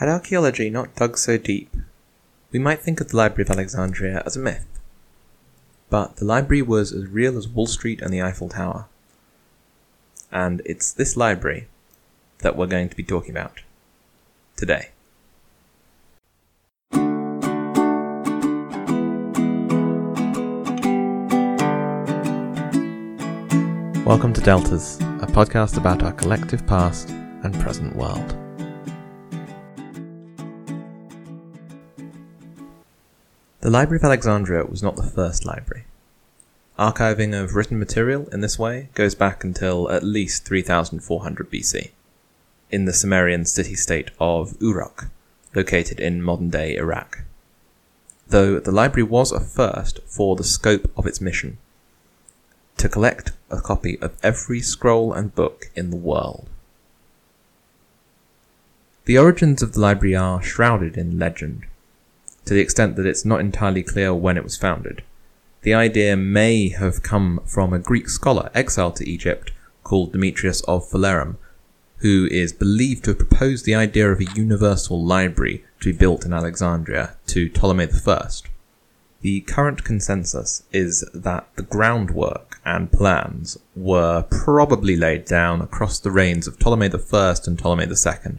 Had archaeology not dug so deep, we might think of the Library of Alexandria as a myth. But the library was as real as Wall Street and the Eiffel Tower. And it's this library that we're going to be talking about today. Welcome to Deltas, a podcast about our collective past and present world. The Library of Alexandria was not the first library. Archiving of written material in this way goes back until at least 3400 BC, in the Sumerian city state of Uruk, located in modern day Iraq. Though the library was a first for the scope of its mission to collect a copy of every scroll and book in the world. The origins of the library are shrouded in legend, to the extent that it's not entirely clear when it was founded. The idea may have come from a Greek scholar exiled to Egypt called Demetrius of Phalerum, who is believed to have proposed the idea of a universal library to be built in Alexandria to Ptolemy I. The current consensus is that the groundwork and plans were probably laid down across the reigns of Ptolemy I and Ptolemy II,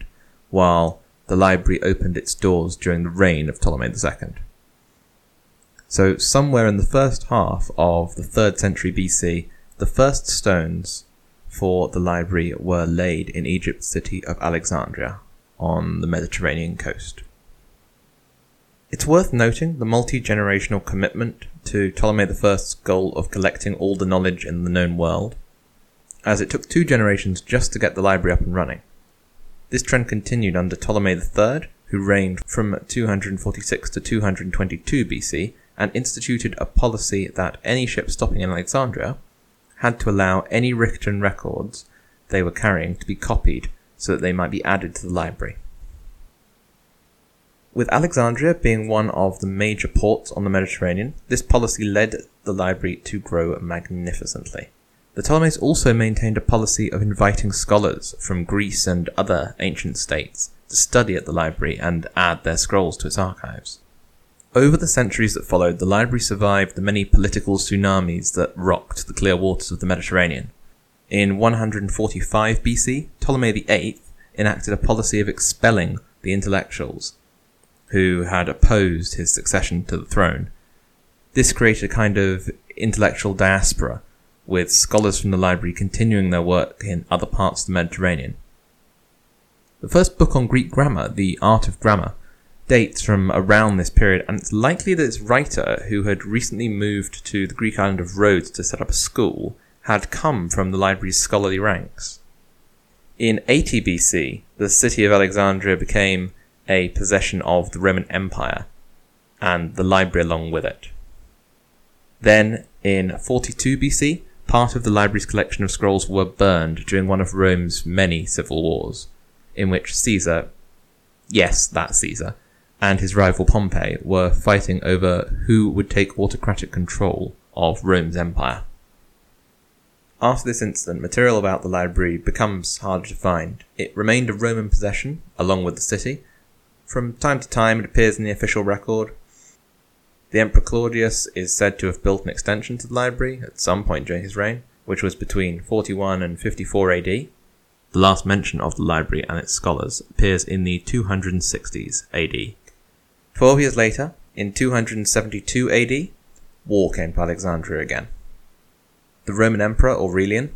while the library opened its doors during the reign of Ptolemy II. So, somewhere in the first half of the 3rd century BC, the first stones for the library were laid in Egypt's city of Alexandria on the Mediterranean coast. It's worth noting the multi generational commitment to Ptolemy I's goal of collecting all the knowledge in the known world, as it took two generations just to get the library up and running. This trend continued under Ptolemy III, who reigned from 246 to 222 BC and instituted a policy that any ship stopping in Alexandria had to allow any written records they were carrying to be copied so that they might be added to the library. With Alexandria being one of the major ports on the Mediterranean, this policy led the library to grow magnificently. The Ptolemies also maintained a policy of inviting scholars from Greece and other ancient states to study at the library and add their scrolls to its archives. Over the centuries that followed, the library survived the many political tsunamis that rocked the clear waters of the Mediterranean. In 145 BC, Ptolemy VIII enacted a policy of expelling the intellectuals who had opposed his succession to the throne. This created a kind of intellectual diaspora with scholars from the library continuing their work in other parts of the Mediterranean. The first book on Greek grammar, The Art of Grammar, dates from around this period, and it's likely that its writer, who had recently moved to the Greek island of Rhodes to set up a school, had come from the library's scholarly ranks. In 80 BC, the city of Alexandria became a possession of the Roman Empire, and the library along with it. Then, in 42 BC, part of the library's collection of scrolls were burned during one of Rome's many civil wars, in which Caesar, yes, that Caesar, and his rival Pompey were fighting over who would take autocratic control of Rome's empire. After this incident, material about the library becomes harder to find. It remained a Roman possession, along with the city. From time to time, it appears in the official record, the Emperor Claudius is said to have built an extension to the library at some point during his reign, which was between 41 and 54 AD. The last mention of the library and its scholars appears in the 260s AD. Twelve years later, in 272 AD, war came to Alexandria again. The Roman Emperor Aurelian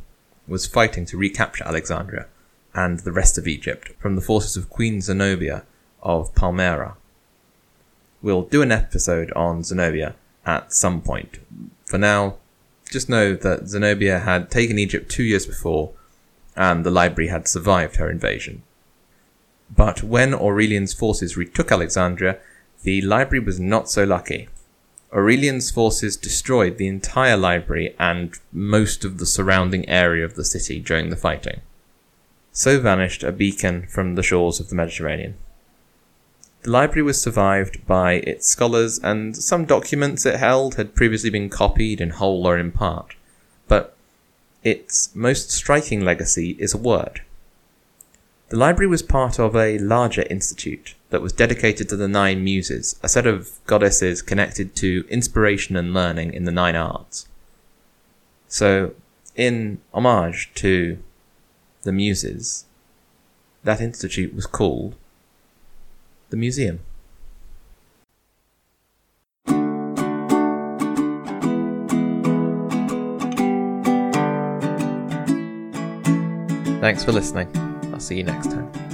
was fighting to recapture Alexandria and the rest of Egypt from the forces of Queen Zenobia of Palmyra we'll do an episode on Zenobia at some point. For now, just know that Zenobia had taken Egypt two years before, and the library had survived her invasion. But when Aurelian's forces retook Alexandria, the library was not so lucky. Aurelian's forces destroyed the entire library and most of the surrounding area of the city during the fighting. So vanished a beacon from the shores of the Mediterranean. The library was survived by its scholars, and some documents it held had previously been copied in whole or in part. But its most striking legacy is a word. The library was part of a larger institute that was dedicated to the Nine Muses, a set of goddesses connected to inspiration and learning in the nine arts. So, in homage to the Muses, that institute was called the Museum. Thanks for listening. I'll see you next time.